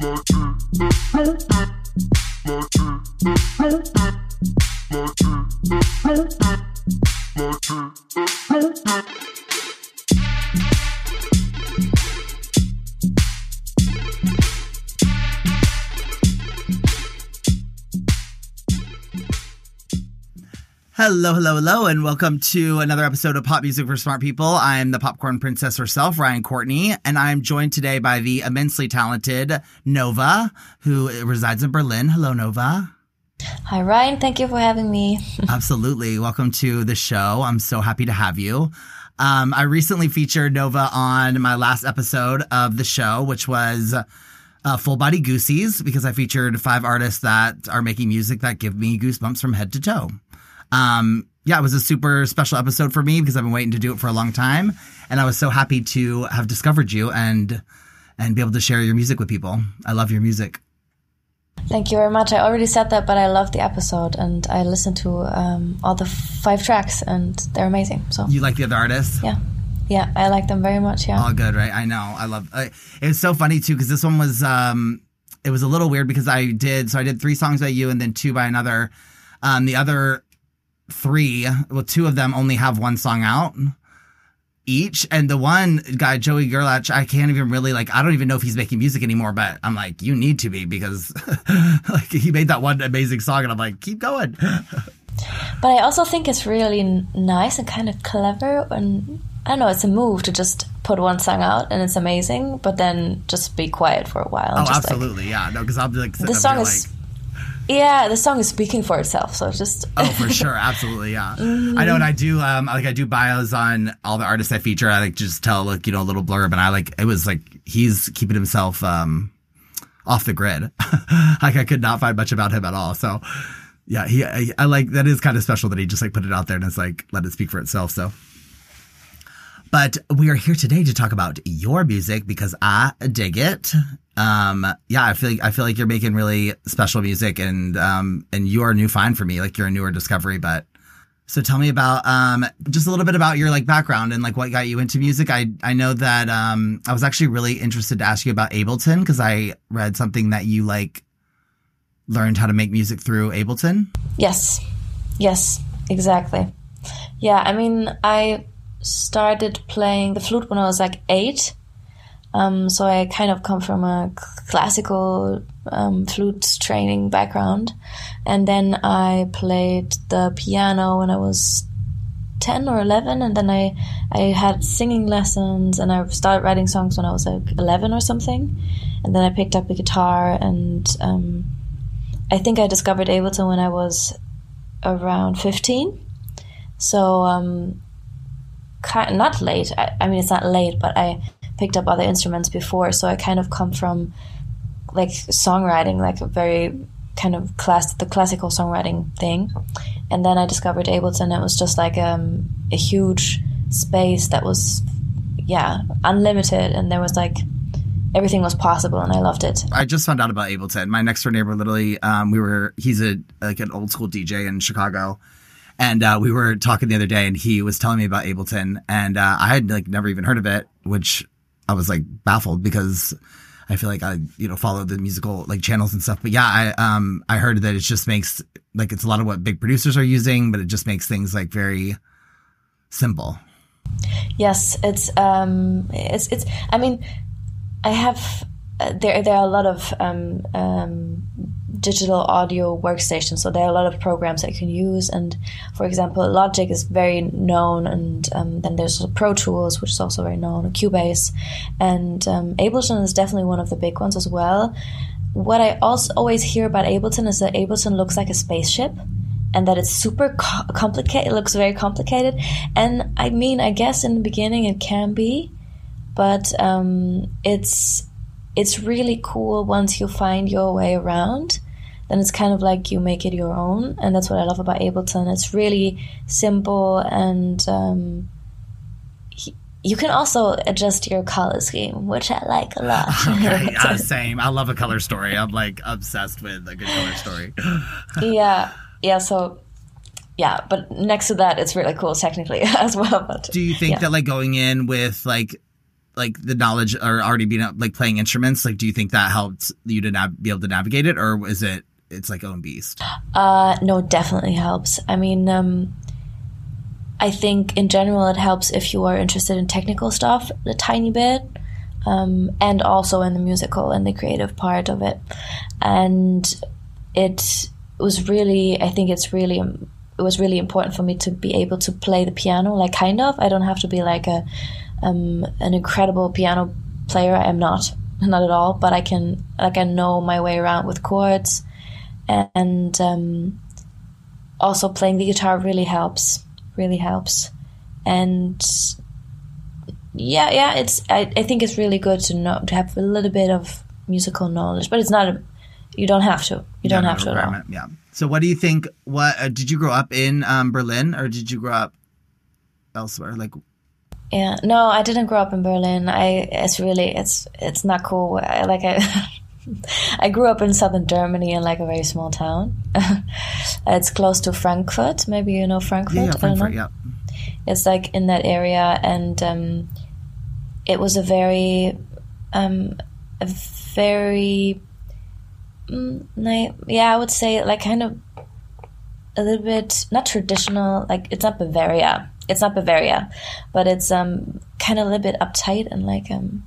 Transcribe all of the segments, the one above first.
like it. Hello, hello, hello, and welcome to another episode of Pop Music for Smart People. I'm the popcorn princess herself, Ryan Courtney, and I'm joined today by the immensely talented Nova, who resides in Berlin. Hello, Nova. Hi, Ryan. Thank you for having me. Absolutely. Welcome to the show. I'm so happy to have you. Um, I recently featured Nova on my last episode of the show, which was uh, Full Body Goosies, because I featured five artists that are making music that give me goosebumps from head to toe. Um, yeah, it was a super special episode for me because I've been waiting to do it for a long time, and I was so happy to have discovered you and and be able to share your music with people. I love your music. Thank you very much. I already said that, but I love the episode and I listened to um, all the five tracks and they're amazing. So you like the other artists? Yeah. Yeah, I like them very much. Yeah. All good, right? I know. I love. Uh, it was so funny too because this one was. um It was a little weird because I did so I did three songs by you and then two by another. Um, the other three, well, two of them only have one song out each. And the one guy, Joey Gerlach, I can't even really like, I don't even know if he's making music anymore, but I'm like, you need to be because like he made that one amazing song and I'm like, keep going. but I also think it's really nice and kind of clever and I don't know, it's a move to just put one song out and it's amazing, but then just be quiet for a while. Oh, absolutely. Like, yeah. No, because I'll be like, this song is. Like, yeah, the song is speaking for itself. So just oh, for sure, absolutely, yeah. Mm-hmm. I know, and I do um like I do bios on all the artists I feature. I like just tell like you know a little blurb, and I like it was like he's keeping himself um off the grid. like I could not find much about him at all. So yeah, he I, I like that is kind of special that he just like put it out there and it's like let it speak for itself. So. But we are here today to talk about your music because I dig it. Um, yeah, I feel like, I feel like you're making really special music and, um, and you are a new find for me. Like you're a newer discovery, but so tell me about, um, just a little bit about your like background and like what got you into music. I, I know that, um, I was actually really interested to ask you about Ableton because I read something that you like learned how to make music through Ableton. Yes. Yes, exactly. Yeah. I mean, I, started playing the flute when I was like eight. Um, so I kind of come from a classical um, flute training background, and then I played the piano when I was ten or eleven, and then I I had singing lessons, and I started writing songs when I was like eleven or something, and then I picked up a guitar, and um, I think I discovered Ableton when I was around fifteen. So um, kind not late. I, I, mean, it's not late, but I picked up other instruments before, so I kind of come from like songwriting, like a very kind of class the classical songwriting thing, and then I discovered Ableton. It was just like um, a huge space that was, yeah, unlimited, and there was like everything was possible and I loved it. I just found out about Ableton. My next door neighbor literally um, we were he's a like an old school DJ in Chicago and uh, we were talking the other day, and he was telling me about Ableton, and uh, I had like never even heard of it, which I was like baffled because I feel like I you know follow the musical like channels and stuff. But yeah, I um I heard that it just makes like it's a lot of what big producers are using, but it just makes things like very simple. Yes, it's um it's it's I mean I have uh, there there are a lot of um, um, digital audio workstations. So there are a lot of programs that you can use. And for example, Logic is very known, and um, then there's Pro Tools, which is also very known, Cubase, and um, Ableton is definitely one of the big ones as well. What I also always hear about Ableton is that Ableton looks like a spaceship. And that it's super co- complicated. It looks very complicated. And I mean, I guess in the beginning it can be, but um, it's it's really cool once you find your way around then it's kind of like you make it your own. And that's what I love about Ableton. It's really simple and um, you can also adjust your color scheme, which I like a lot. okay, uh, same. I love a color story. I'm like obsessed with a good color story. yeah, yeah. So, yeah, but next to that, it's really cool technically as well. But do you think yeah. that like going in with like like the knowledge or already being like playing instruments? Like, do you think that helped you to nav- be able to navigate it, or is it it's like own beast? Uh, no, definitely helps. I mean, um, I think in general it helps if you are interested in technical stuff a tiny bit, um, and also in the musical and the creative part of it. And it was really, I think it's really, it was really important for me to be able to play the piano, like kind of. I don't have to be like a um, an incredible piano player. I am not, not at all. But I can, like, I know my way around with chords, and um, also playing the guitar really helps. Really helps, and yeah, yeah, it's. I, I think it's really good to know to have a little bit of musical knowledge, but it's not. A, you don't have to. You don't have to at all. Yeah. So, what do you think? What uh, did you grow up in um, Berlin, or did you grow up elsewhere? Like, yeah, no, I didn't grow up in Berlin. I it's really it's it's not cool. I, like I. I grew up in southern Germany in like a very small town. it's close to Frankfurt. Maybe you know Frankfurt. yeah, yeah Frankfurt, yeah. It's like in that area, and um, it was a very, um, a very, mm, yeah, I would say like kind of a little bit not traditional. Like it's not Bavaria. It's not Bavaria, but it's um kind of a little bit uptight and like um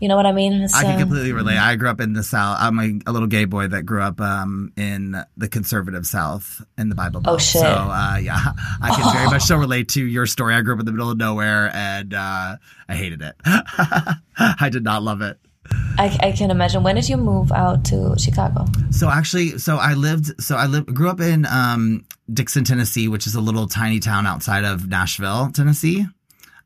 you know what I mean? I can completely relate. I grew up in the South. I'm a, a, little gay boy that grew up um, in the conservative South in the Bible Belt. Oh shit! So uh, yeah, I can oh. very much so relate to your story. I grew up in the middle of nowhere and uh, I hated it. I did not love it. I, I, can imagine. When did you move out to Chicago? So actually, so I lived. So I lived, grew up in um, Dickson, Tennessee, which is a little tiny town outside of Nashville, Tennessee.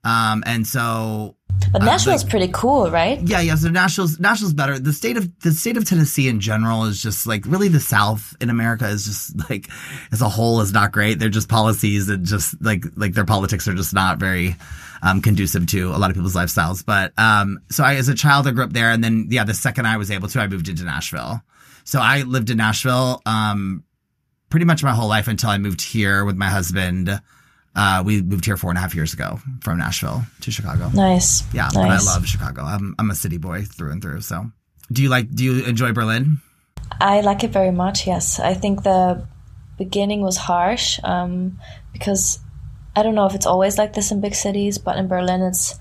Um, and so but Nashville's uh, like, pretty cool, right? Yeah, yeah. So Nashville's Nashville's better. The state of the state of Tennessee in general is just like really the South in America is just like as a whole is not great. They're just policies and just like like their politics are just not very um, conducive to a lot of people's lifestyles. But um, so I as a child I grew up there, and then yeah, the second I was able to, I moved into Nashville. So I lived in Nashville um, pretty much my whole life until I moved here with my husband uh, we moved here four and a half years ago from Nashville to Chicago. Nice. Yeah, nice. but I love Chicago. I'm I'm a city boy through and through. So, do you like? Do you enjoy Berlin? I like it very much. Yes, I think the beginning was harsh um, because I don't know if it's always like this in big cities, but in Berlin, it's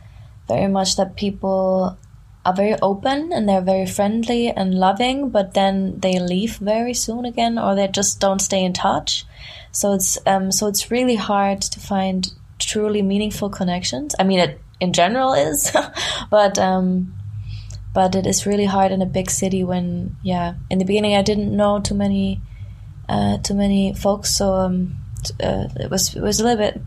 very much that people are very open and they're very friendly and loving, but then they leave very soon again, or they just don't stay in touch. So it's um, so it's really hard to find truly meaningful connections. I mean, it in general is, but um, but it is really hard in a big city when yeah. In the beginning, I didn't know too many uh, too many folks, so um, uh, it was it was a little bit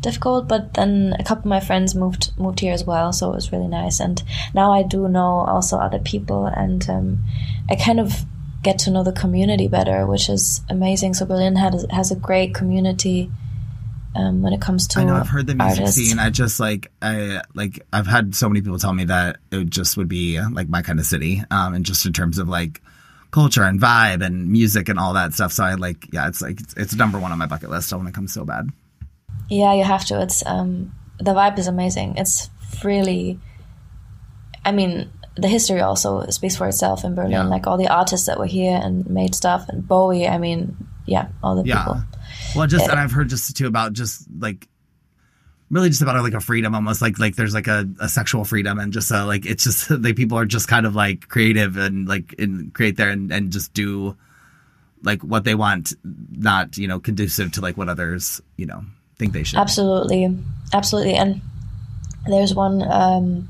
difficult. But then a couple of my friends moved moved here as well, so it was really nice. And now I do know also other people, and um, I kind of get to know the community better, which is amazing. So Berlin has has a great community um, when it comes to. I know I've heard the music artists. scene. I just like I like I've had so many people tell me that it just would be like my kind of city, um, and just in terms of like culture and vibe and music and all that stuff. So I like yeah, it's like it's, it's number one on my bucket list. I want to come so bad. Yeah, you have to. It's um the vibe is amazing. It's really. I mean, the history also speaks for itself in Berlin. Yeah. Like all the artists that were here and made stuff, and Bowie. I mean, yeah, all the yeah. people. Well, just and I've heard just too about just like really just about like a freedom almost like like there's like a, a sexual freedom and just uh, like it's just like people are just kind of like creative and like and create there and, and just do like what they want not you know conducive to like what others you know think they should absolutely absolutely and there's one um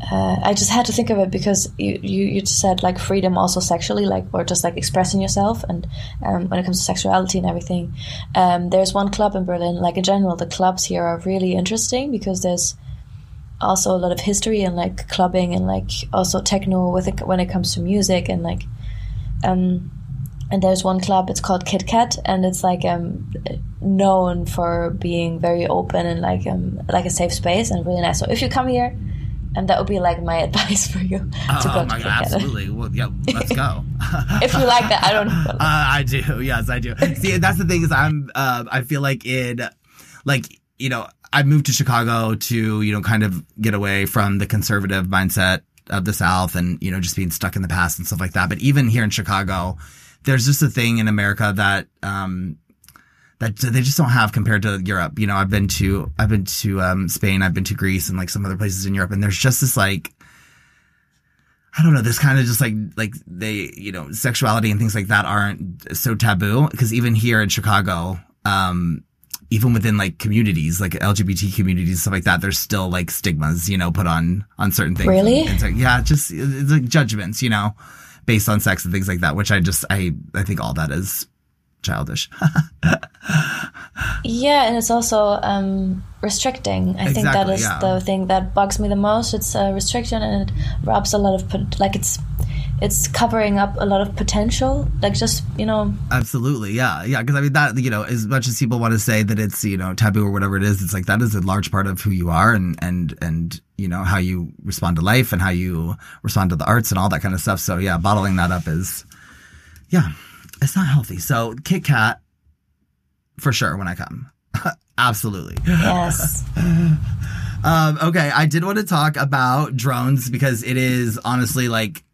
uh, I just had to think of it because you, you, you said like freedom also sexually like or just like expressing yourself and um, when it comes to sexuality and everything. Um, there's one club in Berlin like in general the clubs here are really interesting because there's also a lot of history and like clubbing and like also techno with it when it comes to music and like um and there's one club it's called Kit Kat and it's like um known for being very open and like um like a safe space and really nice. So if you come here and that would be like my advice for you oh, to go to God, absolutely. Well yeah let's go. If you like that i don't know. Uh, i do. Yes i do. See that's the thing is i'm uh, i feel like in like you know I moved to Chicago to, you know, kind of get away from the conservative mindset of the South and, you know, just being stuck in the past and stuff like that. But even here in Chicago, there's just a thing in America that, um, that they just don't have compared to Europe. You know, I've been to, I've been to, um, Spain, I've been to Greece and like some other places in Europe and there's just this like, I don't know, this kind of just like, like they, you know, sexuality and things like that aren't so taboo. Cause even here in Chicago, um, even within like communities, like LGBT communities, stuff like that, there's still like stigmas, you know, put on, on certain things. Really? And it's like, yeah, just, it's like judgments, you know, based on sex and things like that, which I just, I, I think all that is childish. yeah, and it's also um, restricting. I think that is yeah. the thing that bugs me the most. It's a restriction, and it robs a lot of like it's it's covering up a lot of potential. Like just you know, Absolutely. Yeah. Yeah. Cause I mean, that, you know, as much as people want to say that it's, you know, taboo or whatever it is, it's like that is a large part of who you are and, and, and, you know, how you respond to life and how you respond to the arts and all that kind of stuff. So yeah, bottling that up is, yeah, it's not healthy. So Kit Kat, for sure, when I come. Absolutely. yes, Um, okay, I did want to talk about drones because it is honestly like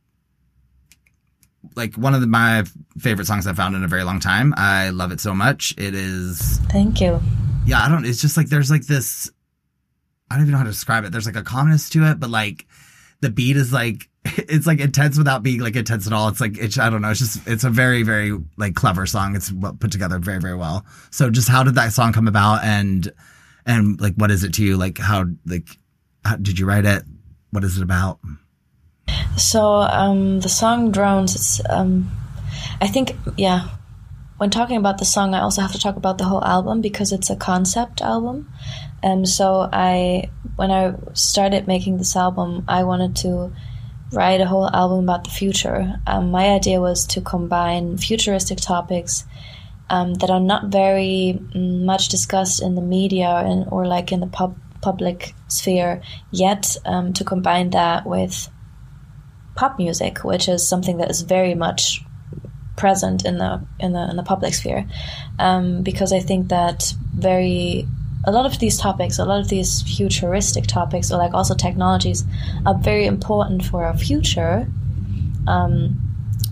like one of the, my favorite songs I've found in a very long time. I love it so much. It is thank you. yeah, I don't it's just like there's like this I don't even know how to describe it. There's like a calmness to it, but like the beat is like it's like intense without being like intense at all. It's like it's I don't know. It's just it's a very very like clever song. It's put together very very well. So just how did that song come about and and like what is it to you? Like how like how, did you write it? What is it about? So um, the song "Drones." It's um, I think yeah. When talking about the song, I also have to talk about the whole album because it's a concept album. Um, so I, when I started making this album, I wanted to write a whole album about the future. Um, my idea was to combine futuristic topics um, that are not very mm, much discussed in the media and or like in the pub- public sphere yet. Um, to combine that with pop music, which is something that is very much present in the in the in the public sphere, um, because I think that very a lot of these topics, a lot of these futuristic topics, or like also technologies, are very important for our future. Um,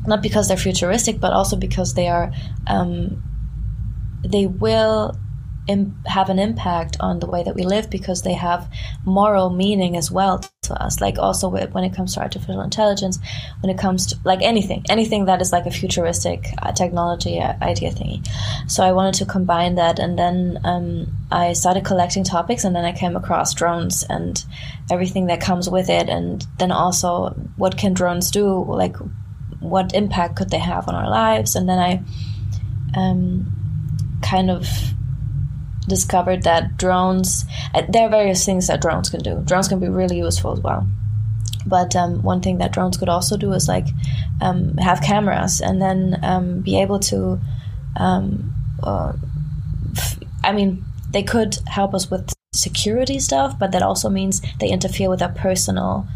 not because they're futuristic, but also because they are um, they will Im- have an impact on the way that we live because they have moral meaning as well to us. Like also when it comes to artificial intelligence, when it comes to like anything, anything that is like a futuristic uh, technology uh, idea thingy. So I wanted to combine that, and then um, I started collecting topics, and then I came across drones and everything that comes with it, and then also what can drones do, like what impact could they have on our lives, and then I um, kind of discovered that drones uh, there are various things that drones can do. Drones can be really useful as well. But um, one thing that drones could also do is like um, have cameras and then um, be able to um, uh, mean they could help us with security stuff but that also means they interfere with our personal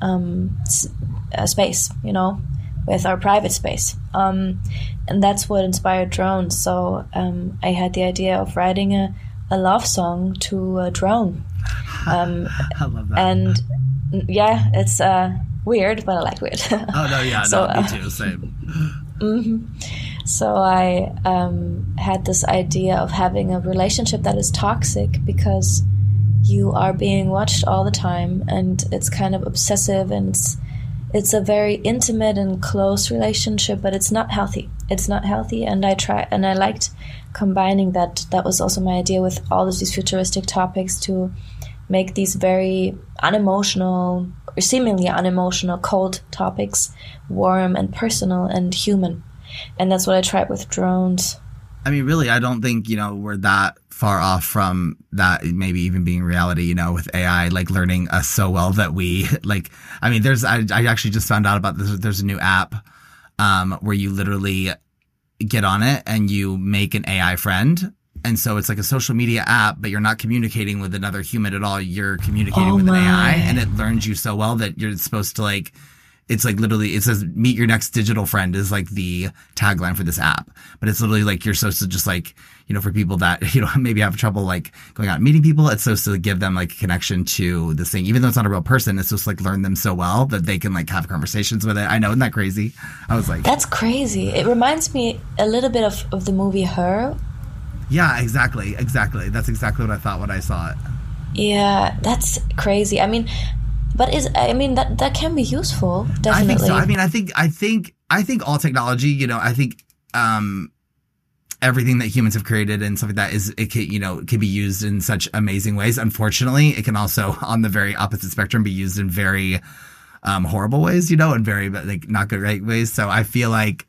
um, s- uh, space you know with our private space. Um, and that's what inspired drones. So um, i had the idea of writing a, a love song to a drone um, I love that. and yeah it's uh, weird but i like weird oh no, yeah, so, no, uh, me too, same. so i um, had this idea of having a relationship that is toxic because you are being watched all the time and it's kind of obsessive and it's it's a very intimate and close relationship but it's not healthy it's not healthy. And i try and i liked combining that. That was also my idea with all of these futuristic topics to make these very unemotional or seemingly unemotional cold topics warm and personal and human. And that's what i tried with drones. I mean, really, I don't think, you know, we're that far off from that maybe even being reality, you know, with AI, like learning us so well that we, like, I mean, there's, I, I actually just found out about this. There's a new app, um, where you literally get on it and you make an AI friend. And so it's like a social media app, but you're not communicating with another human at all. You're communicating Oh with an. AI and it learns you so well that you're supposed to like, it's like literally it says meet your next digital friend is like the tagline for this app but it's literally like you're supposed to just like you know for people that you know maybe have trouble like going out and meeting people it's supposed to give them like a connection to this thing even though it's not a real person it's just like learn them so well that they can like have conversations with it i know isn't that crazy i was like That's crazy. It reminds me a little bit of, of the movie Her. yeah exactly exactly that's exactly what i thought when i saw it Yeah, that's crazy. I mean, but is I mean that that can be useful. Definitely. I think so. I mean, I think, I think, I think all technology, you know, I think, um, everything that humans have created and stuff like that is, it can, you know, can be used in such amazing ways. Unfortunately, it can also, on the very opposite spectrum, be used in very, um, horrible ways, you know, and very, like, not good right ways. So I feel like,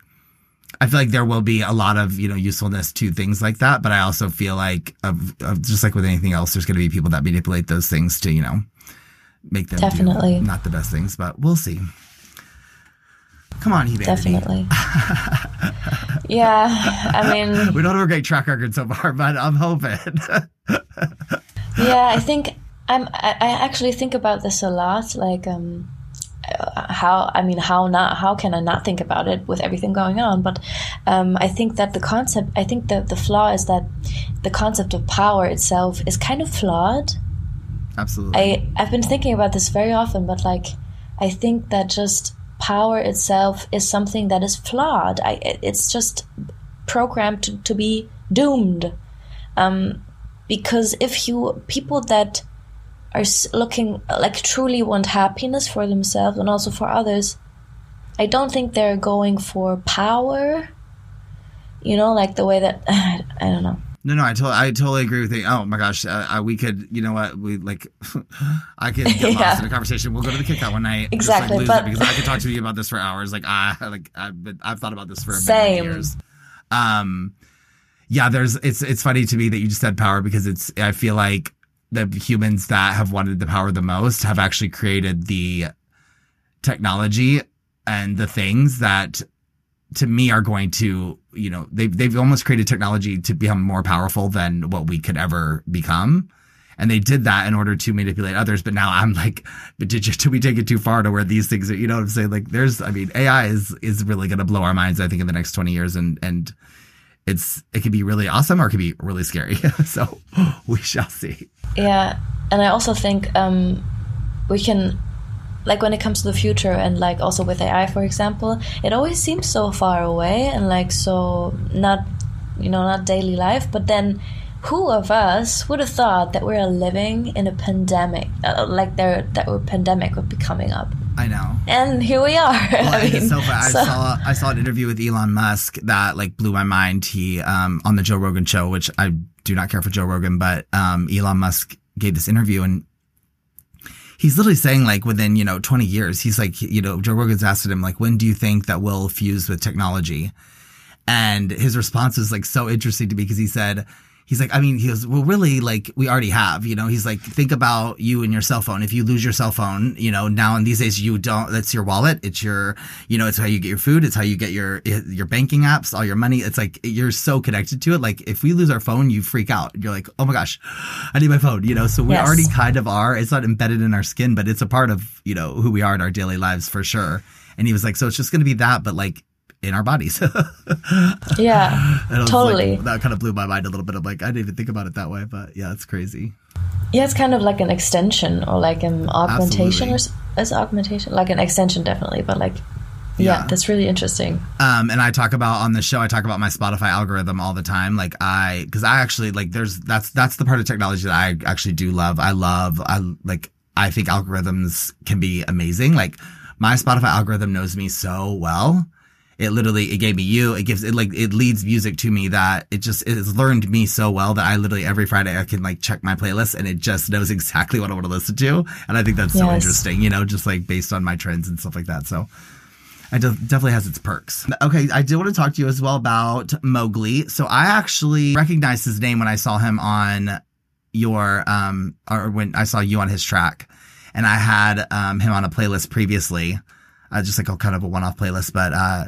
I feel like there will be a lot of, you know, usefulness to things like that. But I also feel like, of, of just like with anything else, there's going to be people that manipulate those things to, you know, make them do Definitely. not the best things, but we'll see. Come on, humanity. Definitely. yeah, I mean, We don't have a great track record so far, but I'm hoping. yeah, I think I'm. I, I actually think about this a lot. Like, um, how I mean, how not? How can I not think about it with everything going on? But um, I think that the concept. I think that the flaw is that the concept of power itself is kind of flawed. Absolutely. I I've been thinking about this very often, but like I think that just power itself is something that is flawed. I it's just programmed to, to be doomed. Um, because if you people that are looking like truly want happiness for themselves and also for others, I don't think they're going for power. You know, like the way that I don't know. No, no, I totally, I totally agree with you. Oh my gosh, uh, uh, we could, you know what, we like, I could get lost Yeah. in a conversation. We'll go to the Kit Kat one night. Exactly, just, like, but- it because I could talk to you about this for hours. Like I, like I've been, I've thought about this for a Same. years. Um, yeah, there's, it's, it's funny to me that you just said power because it's, I feel like the humans that have wanted the power the most have actually created the technology and the things that to me are going to you know they've they've almost created technology to become more powerful than what we could ever become. And they did that in order to manipulate others. But now i'm like but did, you, did we take it too far to where these things are you know what i'm saying? Like there's i mean ai is is really going to blow our minds i think in the next 20 years. And and it's it could be really awesome or it could be really scary. So we shall see. Yeah, and I also think um, we can, like, when it comes to the future and like also with AI, for example, it always seems so far away and like so not, you know, not daily life. But then, who of us would have thought that we're living in a pandemic, uh, like there that a pandemic would be coming up? i know And here we are. Well, I mean, so. I so- saw I saw an interview with Elon Musk that like blew my mind. He um on the Joe Rogan show, which I do not care for Joe Rogan, but um Elon Musk gave this interview and he's literally saying like within you know 20 years he's like you know Joe Rogan's asked him like when do you think that we'll fuse with technology? And his response was like so interesting to me because he said he's like i mean he goes well really like we already have you know? He's like think about you and your cell phone. If you lose your cell phone you know now in these days you don't that's your wallet. It's your you know it's how you get your food. It's how you get your eh, your banking apps all your money. It's like you're so connected to it. Like if we lose our phone you freak out. You're like oh my gosh i need my phone you know? So we Yes. already kind of are. It's not embedded in our skin but it's a part of you know who we are in our daily lives for sure. And he was like so it's just going to be that but like in our bodies yeah, totally. like- that kind of blew my mind a little bit. I'm like, I didn't even think about it that way, but yeah, it's crazy. Yeah, it's kind of like an extension or like an augmentation or is augmentation like an extension definitely, but like yeah, Yeah. that's really interesting. Um, and I talk about on the show, I talk about my Spotify algorithm all the time. Like I, cause I actually like, there's, that's, that's the part of technology that I actually do love. I love, I like, I think algorithms can be amazing. Like my Spotify algorithm knows me so well. It literally, it gave me you. It gives, it like, it leads music to me that it just, it has learned me so well that I literally every Friday I can like check my playlist and it just knows exactly what I want to listen to. And I think that's so interesting, you know, just like based on my trends and stuff like that. So, it definitely has its perks. Okay, I did want to talk to you as well about Mowgli. So I actually recognized his name when I saw him on your um or when I saw you on his track, and I had um him on a playlist previously, uh, just like a kind of a one-off playlist. But uh,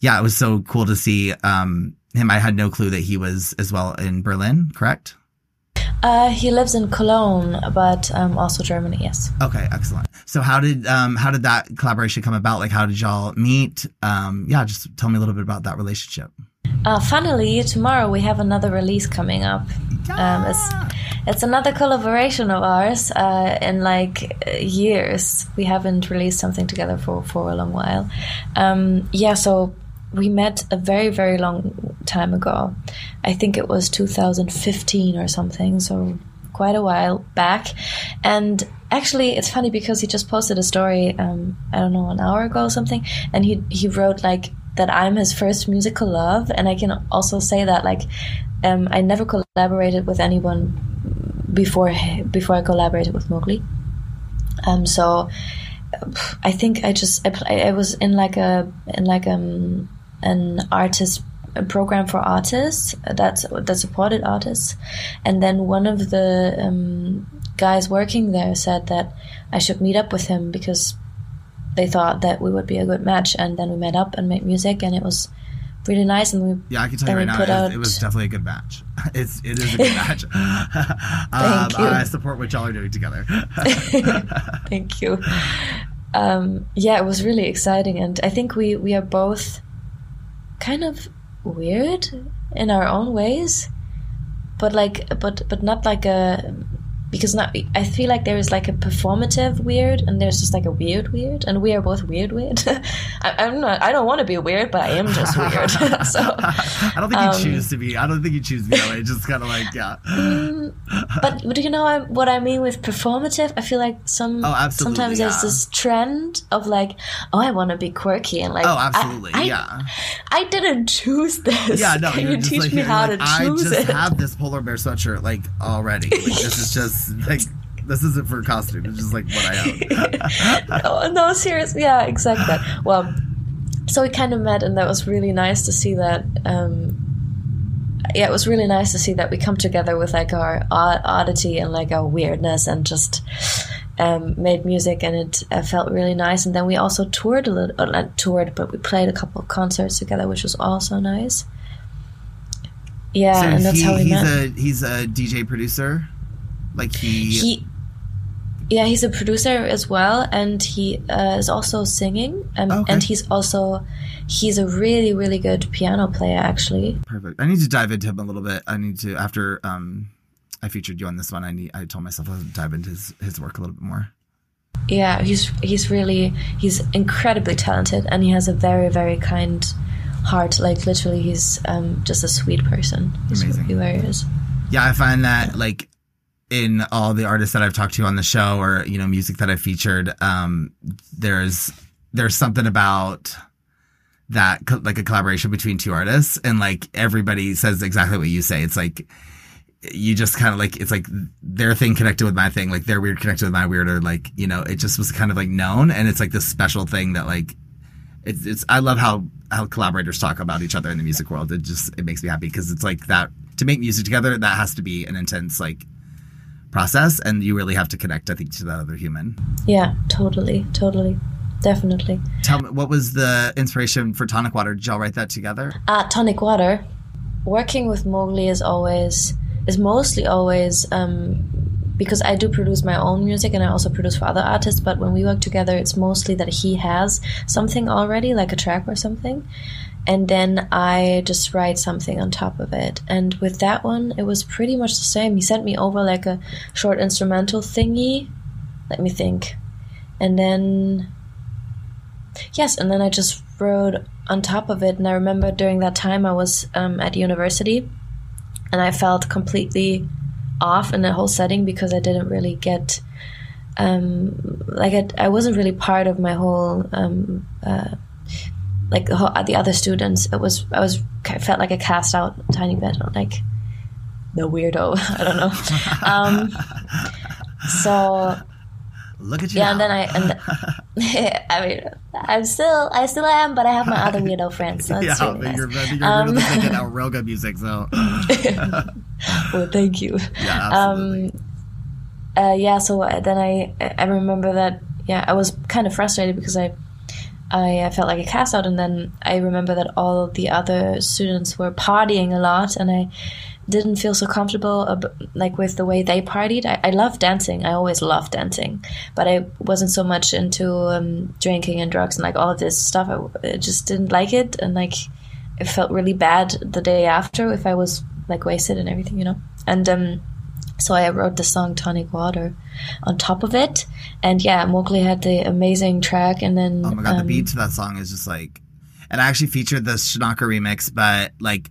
yeah, it was so cool to see um him. I had no clue that he was as well in Berlin. Correct? Uh, he lives in Cologne, but um, also Germany. Yes. Okay, excellent. So how did um, how did that collaboration come about? Like, how did y'all meet? Um, yeah, just tell me a little bit about that relationship. Uh, funnily, tomorrow we have another release coming up. Um, it's, it's another collaboration of ours. Uh, in like years, we haven't released something together for for a long while. Um, yeah, so we met a very very long time ago. I think it was 2015 or something. So quite a while back, and actually it's funny because he just posted a story. Um, I don't know an hour ago or something, and he he wrote like that I'm his first musical love, and I can also say that like um, I never collaborated with anyone before before I collaborated with Mowgli. Um, so I think I just I, I was in like a in like um an artist a program for artists that's that supported artists, and then one of the um, guys working there said that I should meet up with him because they thought that we would be a good match, and then we met up and made music, and it was really nice. And we yeah, I can tell you right now, it, out... it, was definitely a good match. It's it is a good match. um, I support what y'all are doing together. Thank you. Um, yeah, it was really exciting, and I think we we are both kind of weird in our own ways, but like but but not like a because not I feel like there is like a performative weird and there's just like a weird weird and we are both weird weird. I, am not I don't want to be weird, but I am just weird. so I don't think um, you choose to be. I don't think you choose to be that way. It's just kind of like yeah. But, do you know what I mean with performative? I feel like some oh, sometimes yeah. there's this trend of like oh I want to be quirky and like oh absolutely I, yeah. I, I, didn't choose this. Yeah, no, Can you teach like, me how like, to choose it? I just it? have this polar bear sweatshirt like already. Like, this is just like this isn't for costume. It's just like what I own. no, no, seriously, yeah, exactly. Well, so we kind of met, and that was really nice to see that. Um, yeah, it was really nice to see that we come together with like our oddity and like our weirdness, and just um, made music, and it uh, felt really nice. And then we also toured a little, uh, not toured, but we played a couple of concerts together, which was also nice. Yeah, so and that's he, how we he's met. A, he's a DJ producer. Like he, he yeah, he's a producer as well, and he uh, is also singing, um, okay. and he's also he's a really really good piano player actually. Perfect. I need to dive into him a little bit. I need to after um, I featured you on this one. I need I told myself I would dive into his his work a little bit more. Yeah, he's he's really he's incredibly talented, and he has a very very kind heart. Like literally, he's um, just a sweet person. He's Amazing. He is. Yeah, I find that like in all the artists that I've talked to on the show or you know music that I've featured, um, there's there's something about that co- like a collaboration between two artists, and like everybody says exactly what you say. It's like you just kind of like it's like their thing connected with my thing, like their weird connected with my weird, or like you know it just was kind of like known, and it's like this special thing that like it's it's I love how how collaborators talk about each other in the music world. It just it makes me happy because it's like that to make music together that has to be an intense like process and you really have to connect i think to that other human. Yeah totally totally. Definitely. Tell me what was the inspiration for tonic water? Did y'all write that together? Uh, tonic water working with mowgli is always is mostly always um, because I do produce my own music and I also produce for other artists. But when we work together, it's mostly that he has something already, like a track or something, and then I just write something on top of it. And with that one, it was pretty much the same. He sent me over like a short instrumental thingy. Let me think. And then, yes, and then I just wrote on top of it. And I remember during that time I was um, at university and I felt completely off in the whole setting because I didn't really get. Um, like I, I wasn't really part of my whole um, uh, like the, the other students, it was I was I felt like a cast out tiny bit, like the weirdo. I don't know. Um, so look at you. Yeah, now. and then I and I mean I'm still I still am, but I have my other weirdo friends. So yeah, really nice. you're, you're um, making out real good music. So well, thank you. Yeah, absolutely. Um, uh, yeah, so then I I remember that yeah I was kind of frustrated because I I felt like a cast out, and then I remember that all the other students were partying a lot, and I didn't feel so comfortable ab- like with the way they partied. I, I love dancing. I always loved dancing, but I wasn't so much into um, drinking and drugs and like all of this stuff. I, I just didn't like it, and like it felt really bad the day after if I was like wasted and everything, you know. And um, so I wrote the song "Tonic Water" on top of it, and yeah, Mowgli had the amazing track, and then Oh my god, the um, beat to that song is just like, and I actually featured the Shanaka remix, but like,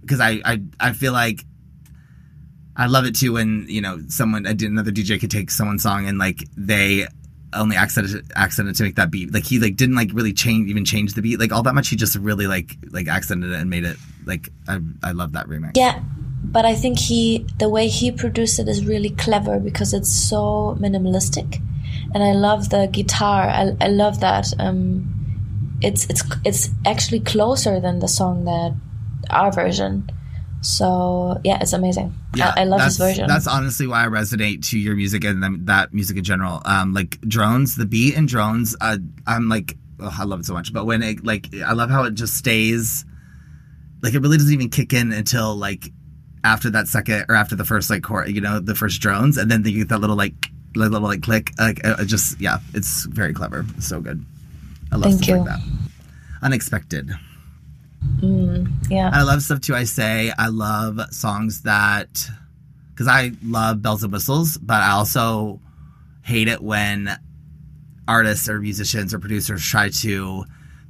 because I, I I feel like I love it too when you know someone another DJ could take someone's song and like they only accented accented to make that beat. Like he like didn't like really change even change the beat. Like all that much he just really like like accented it and made it like I I love that remix. Yeah, but I think he the way he produced it is really clever because it's so minimalistic, and I love the guitar. I, I love that. Um, it's it's it's actually closer than the song that our version. So yeah, it's amazing. I, I love that's, his version. That's honestly why I resonate to your music and then that music in general. Um, like drones, the beat in drones, uh, I'm like, oh, I love it so much. But when it like, I love how it just stays. Like it really doesn't even kick in until like after that second or after the first like chord, you know, the first drones, and then you get that little like like little like click. Like uh, just yeah, it's very clever. It's so good. I love Thank stuff you. like that. Unexpected. yeah. I love stuff too. I say I love songs that because I love bells and whistles, but I also hate it when artists or musicians or producers try to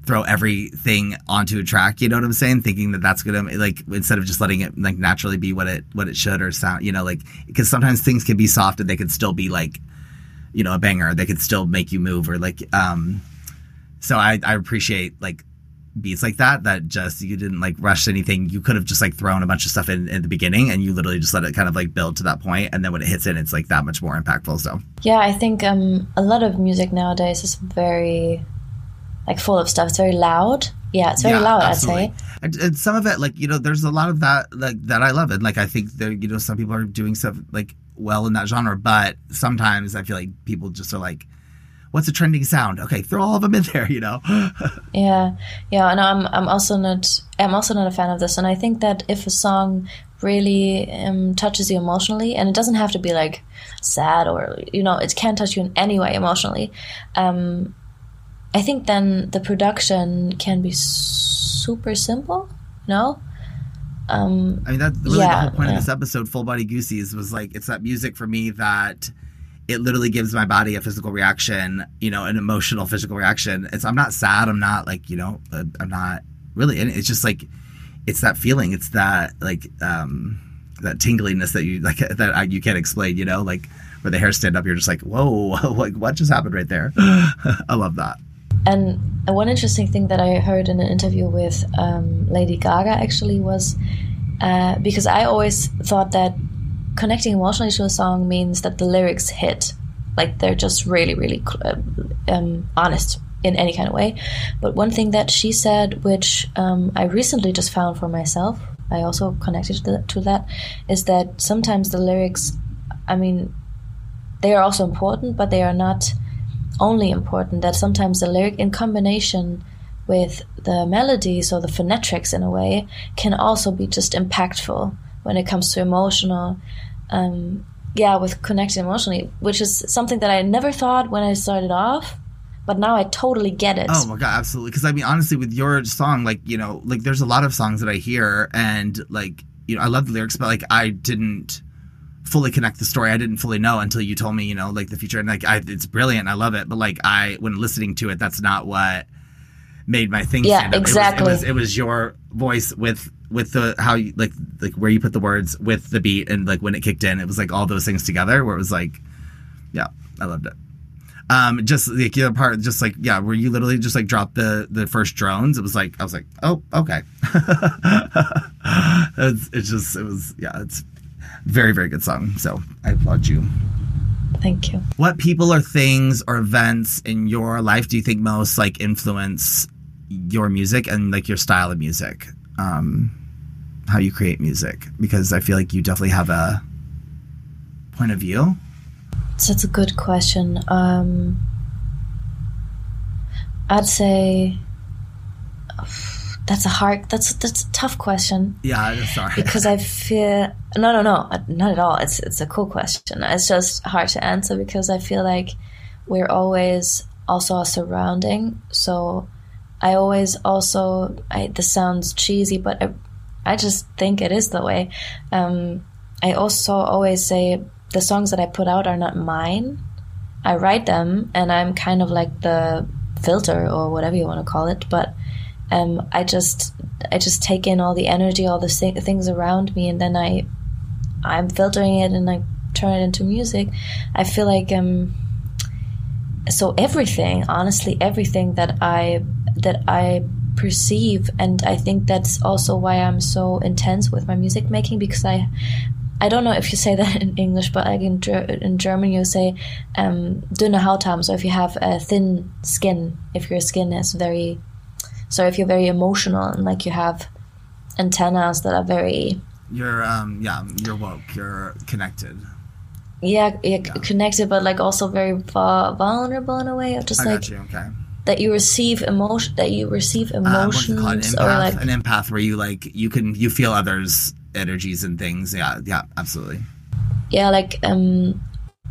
throw everything onto a track. You know what I'm saying? Thinking that that's gonna like instead of just letting it like naturally be what it what it should or sound. You know, like because sometimes things can be soft and they could still be like you know a banger. They could still make you move or like um. So I I appreciate like beats like that that just you didn't like rush anything you could have just like thrown a bunch of stuff in in the beginning and you literally just let it kind of like build to that point and then when it hits in it's like that much more impactful so Yeah, I think um, a lot of music nowadays is very like full of stuff. It's very loud. Yeah, it's very loud. I'd say. and, and some of it like you know there's a lot of that like that i love and like i think there you know some people are doing stuff like well in that genre but sometimes i feel like people just are like what's a trending sound okay throw all of them in there you know Yeah, yeah, and I'm I'm also not I'm also not a fan of this, and I think that if a song really um, touches you emotionally, and it doesn't have to be like sad or you know it can touch you in any way emotionally. Um, I think then the production can be super simple. No. um, I mean, that's really the whole point yeah. of this episode, Full Body Goosies, was like, it's that music for me that it literally gives my body a physical reaction, you know, an emotional physical reaction. It's, I'm not sad. I'm not like, you know, uh, I'm not really, in it. it's just like, it's that feeling. It's that like, um, that tingliness that you like, that I, you can't explain, you know, like where the hairs stand up, you're just like, whoa, like what just happened right there? I love that. And one interesting thing that I heard in an interview with um, Lady Gaga actually was uh, because I always thought that connecting emotionally to a song means that the lyrics hit, like they're just really, really uh, um, honest in any kind of way. But one thing that she said, which um, I recently just found for myself, I also connected to, to that, is that sometimes the lyrics, I mean, they are also important, but they are not only important that sometimes the lyric in combination with the melodies or the phonetics in a way can also be just impactful when it comes to emotional um, yeah with connecting emotionally which is something that i never thought when i started off but now i totally get it Oh my god, absolutely. Because I mean, honestly, with your song, like you know, like there's a lot of songs that I hear, and like you know, I love the lyrics, but like I didn't fully connect the story. I didn't fully know until you told me, you know, like the future, and like I, it's brilliant. I love it, but like I, when listening to it, that's not what made my thing Yeah, up. It was- exactly. It was, it was your voice with with the how you like like where you put the words with the beat and like when it kicked in, it was like all those things together. Where it was like, yeah, I loved it. Um, just like the other part, just like yeah, where you literally just like dropped the the first drones. It was like I was like, oh, okay. it's, it's just it was yeah, it's very very good song. So I applaud you. thank you What people or things or events in your life do you think most like influence your music and like your style of music? Um, how you create music? Because I feel like you definitely have a point of view. So That's a good question. Um, I'd say that's a hard that's that's a tough question Yeah, sorry. because I feel no no no not at all. It's it's a cool question. It's just hard to answer because I feel like we're always also a surrounding. So I always also I this sounds cheesy, but I, I just think it is the way. Um, I also always say the songs that I put out are not mine. I write them, and I'm kind of like the filter or whatever you want to call it. But um, I just I just take in all the energy, all the things around me, and then I I'm filtering it and I turn it into music. I feel like um so everything, honestly, everything that I that I perceive, and I think that's also why I'm so intense with my music making because I I don't know if you say that in English, but like in, Ger- in German you say um, dünne Hautfarben. So if you have a thin skin, if your skin is very, so if you're very emotional and like you have antennas that are very You're um yeah, you're woke. You're connected. yeah, yeah, connected, but like also very vul- vulnerable in a way, or just I like got you. Okay. that you receive emotion, that you receive Um, it emotions, called? An or empath. like An empath where you like you can you feel others' energies and things. Yeah, yeah, absolutely. yeah, like um,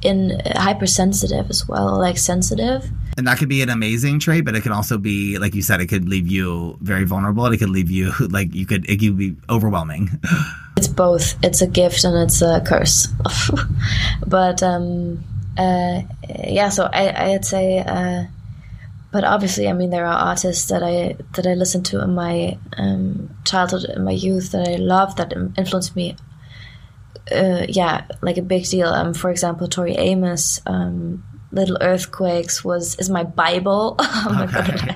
in uh, hypersensitive as well, like sensitive. And that could be an amazing trait, but it can also be, like you said, it could leave you very vulnerable. It could leave you like you could it could be overwhelming. It's both. It's a gift and it's a curse. but um, uh, yeah, so I, I'd say. Uh, but obviously, I mean, there are artists that I that I listened to in my um, childhood, in my youth, that I love, that influenced me. Uh, yeah, like a big deal. Um, for example, Tori Amos, um, "Little Earthquakes" was is my bible. I'm not Okay.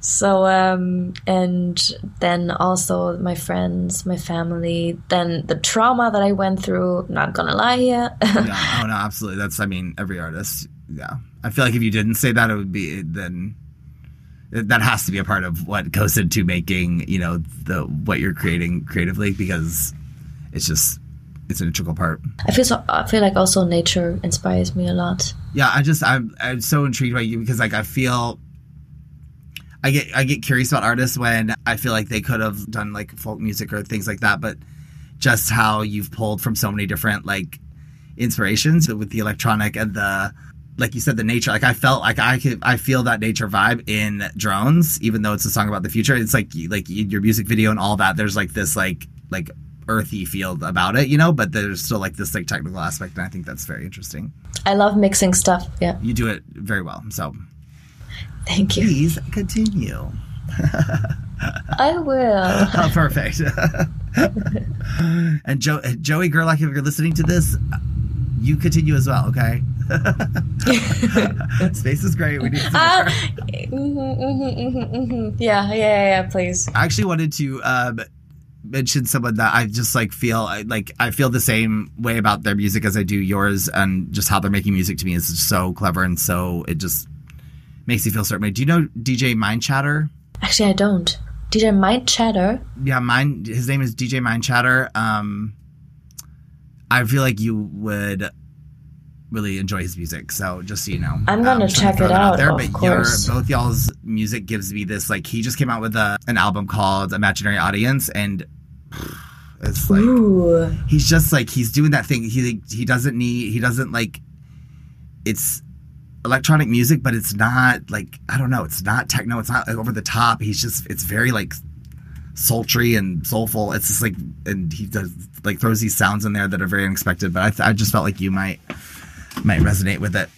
So um, and then also my friends, my family, then the trauma that I went through. Not gonna lie here. yeah. Oh no, absolutely. That's I mean every artist. Yeah. I feel like if you didn't say that, it would be then. That has to be a part of what goes into making you know the what you're creating creatively because it's just it's an integral part. I feel so. I feel like also nature inspires me a lot. Yeah, I just I'm I'm so intrigued by you because like I feel I get I get curious about artists when I feel like they could have done like folk music or things like that, but just how you've pulled from so many different like inspirations with the electronic and the like you said the nature like I felt like I could I feel that nature vibe in drones even though it's a song about the future it's like like your music video and all that there's like this like like earthy feel about it you know but there's still like this like technical aspect and I think that's very interesting I love mixing stuff. Yeah, you do it very well. So thank you. please continue. I will. Oh, perfect. and jo- Joey Gerlach, if you're listening to this, you continue as well, okay? Space is great. We need some Ah, more. mhm, mhm, mhm, mhm. Yeah, yeah, yeah, yeah, please. I actually wanted to um, mention someone that I just like feel I- like I feel the same way about their music as I do yours, and just how they're making music to me is so clever and so it just makes you feel certain way. Do you know DJ Mindchatter? Actually, I don't. DJ Mindchatter. yeah, mine. His name is DJ Mindchatter. Um, I feel like you would really enjoy his music. So just so you know, I'm Um, gonna just trying to check it that out, of but course. Your, both y'all's music gives me this like he just came out with a, an album called Imaginary Audience, and it's like Ooh. he's just like he's doing that thing. He he doesn't need he doesn't like it's electronic music, but it's not like I don't know. It's not techno. It's not like, over the top. He's just it's very like sultry and soulful. It's just like and he does like throws these sounds in there that are very unexpected. But I, th- I just felt like you might might resonate with it.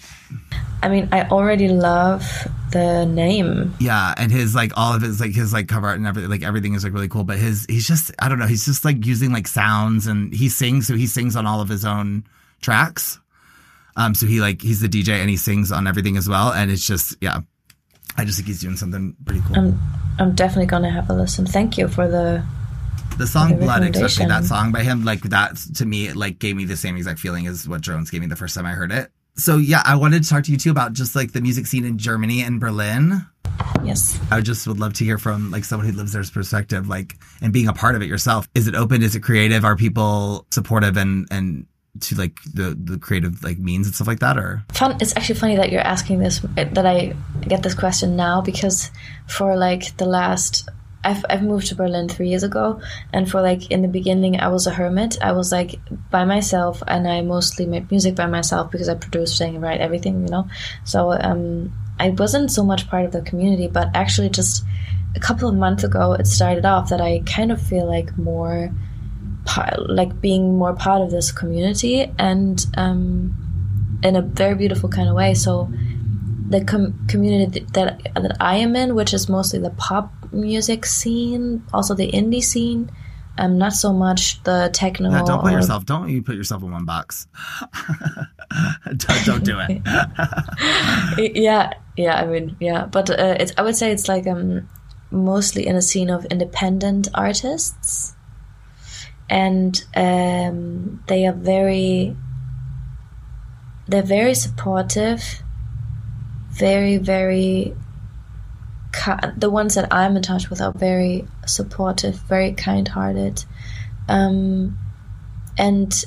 I mean, I already love the name. Yeah, and his like all of his like his like cover art and everything like everything is like really cool. But his he's just I don't know. He's just like using like sounds and he sings. So he sings on all of his own tracks. Um, so he like he's the DJ and he sings on everything as well. And it's just yeah, I just think he's doing something pretty cool. I'm I'm definitely gonna have a listen. Thank you for the. the song the Blood, especially that song by him, like that to me, it like gave me the same exact feeling as what Drones gave me the first time I heard it. So yeah, I wanted to talk to you too about just like the music scene in Germany and Berlin. Yes. I just would love to hear from like someone who lives there's perspective, like and being a part of it yourself. Is it open? Is it creative? Are people supportive and and to like the the creative like means and stuff like that? Or Fun. It's actually funny that you're asking this. That I get this question now because for like the last I've, I've moved to Berlin three years ago, and for like in the beginning, I was a hermit. I was like by myself, and I mostly made music by myself because I produce, sing, and write everything, you know. So um, I wasn't so much part of the community, but actually, just a couple of months ago, it started off that I kind of feel like more, like being more part of this community, and um, in a very beautiful kind of way. So the com- community that that I am in, which is mostly the pop music scene, also the indie scene, um, not so much the techno. Yeah, don't put or- yourself. Don't you put yourself in one box. don't, don't do it. yeah, yeah. I mean, yeah, but uh, it's. I would say it's like um, mostly in a scene of independent artists, and um, they are very. They're very supportive. Very, very. The ones that I'm in touch with are very supportive, very kind-hearted, um, and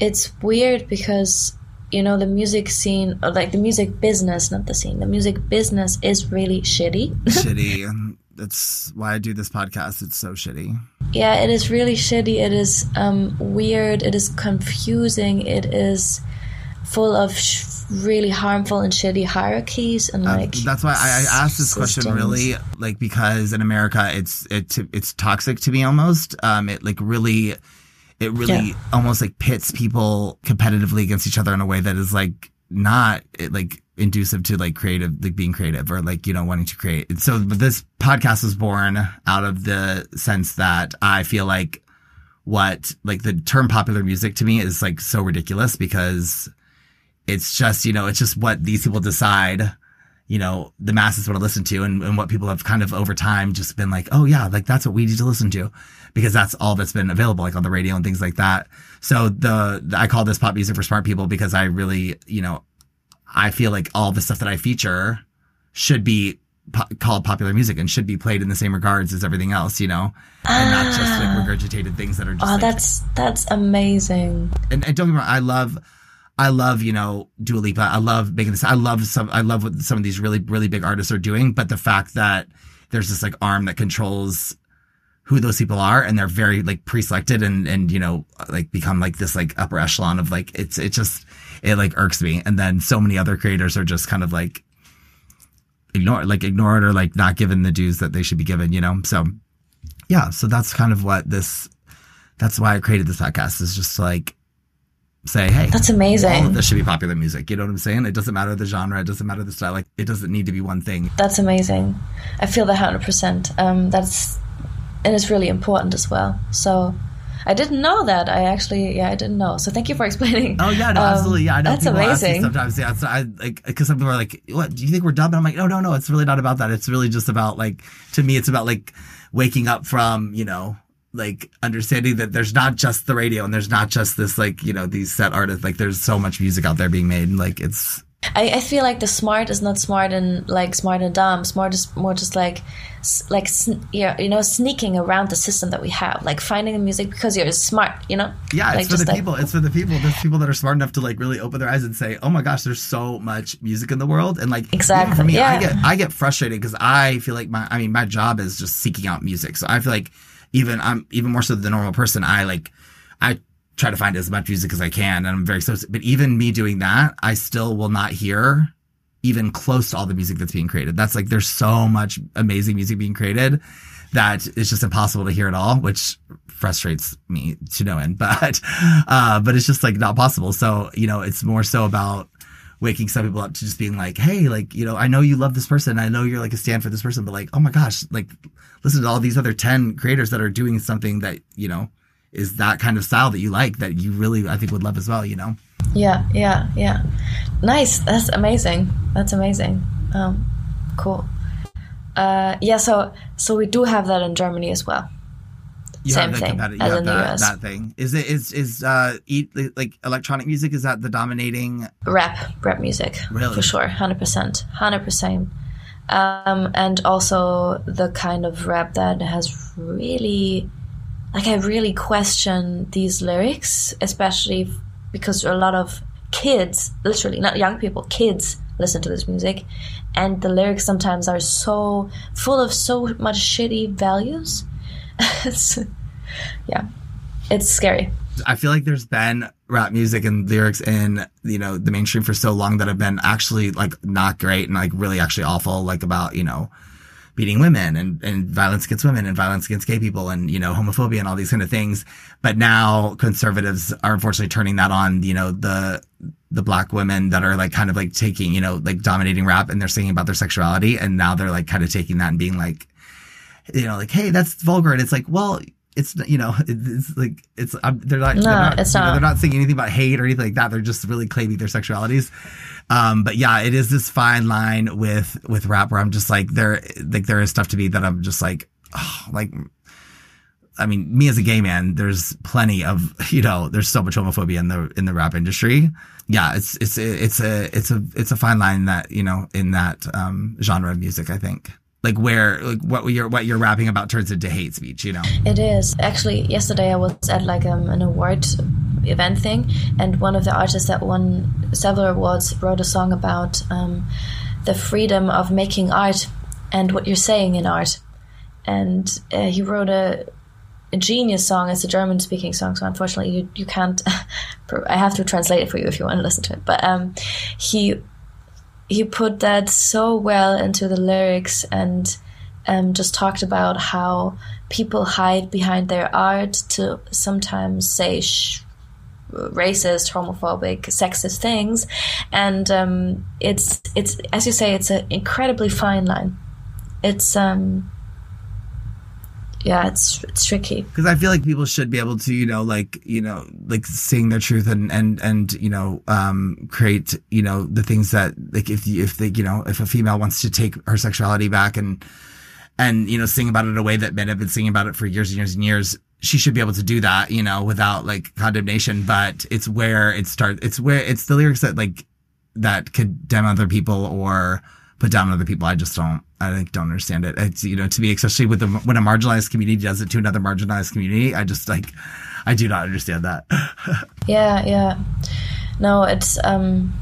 it's weird because you know the music scene or like the music business not the scene the music business is really shitty shitty. and That's why I do this podcast. It's so shitty. yeah it is really shitty it is um, weird it is confusing it is full of sh- really harmful and shitty hierarchies and Uh, like that's why I, I asked this question really like because in America it's it's it's toxic to me almost. Um, it like really, it really Yeah. almost like pits people competitively against each other in a way that is like not it, like inducive to like creative like being creative or like you know wanting to create. So but this podcast was born out of the sense that I feel like what like the term popular music to me is like so ridiculous because it's just you know it's just what these people decide you know the masses want to listen to and, and what people have kind of over time just been like oh yeah like that's what we need to listen to because that's all that's been available like on the radio and things like that. So the, the i call this pop music for smart people because i really you know i feel like all the stuff that i feature should be po- called popular music and should be played in the same regards as everything else you know? And not just like ah. regurgitated things that are just oh like, that's that's amazing. And, and don't get me wrong, I love, I love, you know, Dua Lipa. I love making this. I love some, I love what some of these really, really big artists are doing. But the fact that there's this like arm that controls who those people are and they're very like pre-selected and, and, you know, like become like this like upper echelon of like, it's, it just, it like irks me. And then so many other creators are just kind of like, ignore, like ignore it or like not given the dues that they should be given, you know? So yeah, so that's kind of what this, that's why I created this podcast is just like say, hey, that's amazing this should be popular music. You know what I'm saying? It doesn't matter the genre, it doesn't matter the style. Like it doesn't need to be one thing. that's amazing i feel that 100% um, that's and it's really important as well so i didn't know that i actually yeah i didn't know so thank you for explaining Oh yeah, no, Um, absolutely. Yeah, I know that's ask me amazing sometimes. Yeah, so I like because some people are like, "What? Do you think we're dumb?" And I'm like, "No, no, no. It's really not about that. It's really just about like to me, it's about like waking up from you know." Like understanding that there's not just the radio and there's not just this like you know these set artists like there's so much music out there being made and like it's I, I feel like the smart is not smart and like smart and dumb. Smart is more just like, like you know, sneaking around the system that we have, like finding the music because you're smart, you know. Yeah, like it's for the like- people. It's for the people. There's people that are smart enough to like really open their eyes and say, "Oh my gosh, there's so much music in the world." And like Exactly, for me, I get I get frustrated because I feel like my I mean my job is just seeking out music. So I feel like even I'm even more so than the normal person. I like I try to find as much music as I can, and I'm very so. But even me doing that, I still will not hear even close to all the music that's being created. That's like there's so much amazing music being created that it's just impossible to hear it all, which frustrates me to no end. But uh, but it's just like not possible. So you know, it's more so about waking some people up to just being like, hey, like you know, I know you love this person, I know you're like a stand for this person, but like, oh my gosh, like listen to all these other ten creators that are doing something that you know is that kind of style that you like that you really I think would love as well. You know. Yeah, yeah, yeah. Nice. That's amazing. That's amazing. Um, cool. Uh, yeah. So, so we do have that in Germany as well. You Same have the thing competi- you as have in the that, US. that thing. Is it is is uh eat like electronic music? Is that the dominating? Rap, rap music, Really? for sure, hundred percent, hundred percent. Um, and also the kind of rap that has really, like, I really question these lyrics, especially because a lot of kids, literally not young people, kids listen to this music, and the lyrics sometimes are so full of so much shitty values. it's, yeah, it's scary. I feel like there's been rap music and lyrics in, you know, the mainstream for so long that have been actually like not great and like really actually awful, like about, you know, beating women and, and violence against women and violence against gay people and, you know, homophobia and all these kind of things. But now conservatives are unfortunately turning that on, you know, the, the black women that are like kind of like taking, you know, like dominating rap and they're singing about their sexuality. And now they're like kind of taking that and being like, you know, like, hey, that's vulgar. And it's like, well, it's you know it's like it's um, they're not no, they're not, it's you know, not. they're not saying anything about hate or anything like that they're just really claiming their sexualities um but yeah it is this fine line with with rap where i'm just like there like there is stuff to me that i'm just like oh, like I mean, me as a gay man, there's plenty of, you know, there's so much homophobia in the, in the rap industry. Yeah. It's, it's, it's a, it's a, it's a fine line that, you know, in that, um, genre of music, I think like where like what you're what you're rapping about turns into hate speech you know It is actually. Yesterday, I was at like um, an award event thing, and one of the artists that won several awards wrote a song about um, the freedom of making art and what you're saying in art. And uh, he wrote a, a genius song. It's a German-speaking song, so unfortunately, you you can't. I have to translate it for you if you want to listen to it. But um, he he put that so well into the lyrics and um, just talked about how people hide behind their art to sometimes say sh- racist, homophobic, sexist things, and um, it's it's as you say, it's an incredibly fine line. It's um, yeah, it's it's tricky. because I feel like people should be able to, you know, like, you know, like sing their truth and, and, and, you know, um, create, you know, the things that, like, if, if they, you know, if a female wants to take her sexuality back and, and, you know, sing about it in a way that men have been singing about it for years and years and years, she should be able to do that, you know, without like condemnation. But it's where it starts, it's where it's the lyrics that like, that could condemn other people or put down other people. I just don't, I don't understand it. It's, you know, to me, especially with the, when a marginalized community does it to another marginalized community, I just like, I do not understand that. Yeah, yeah. No, it's um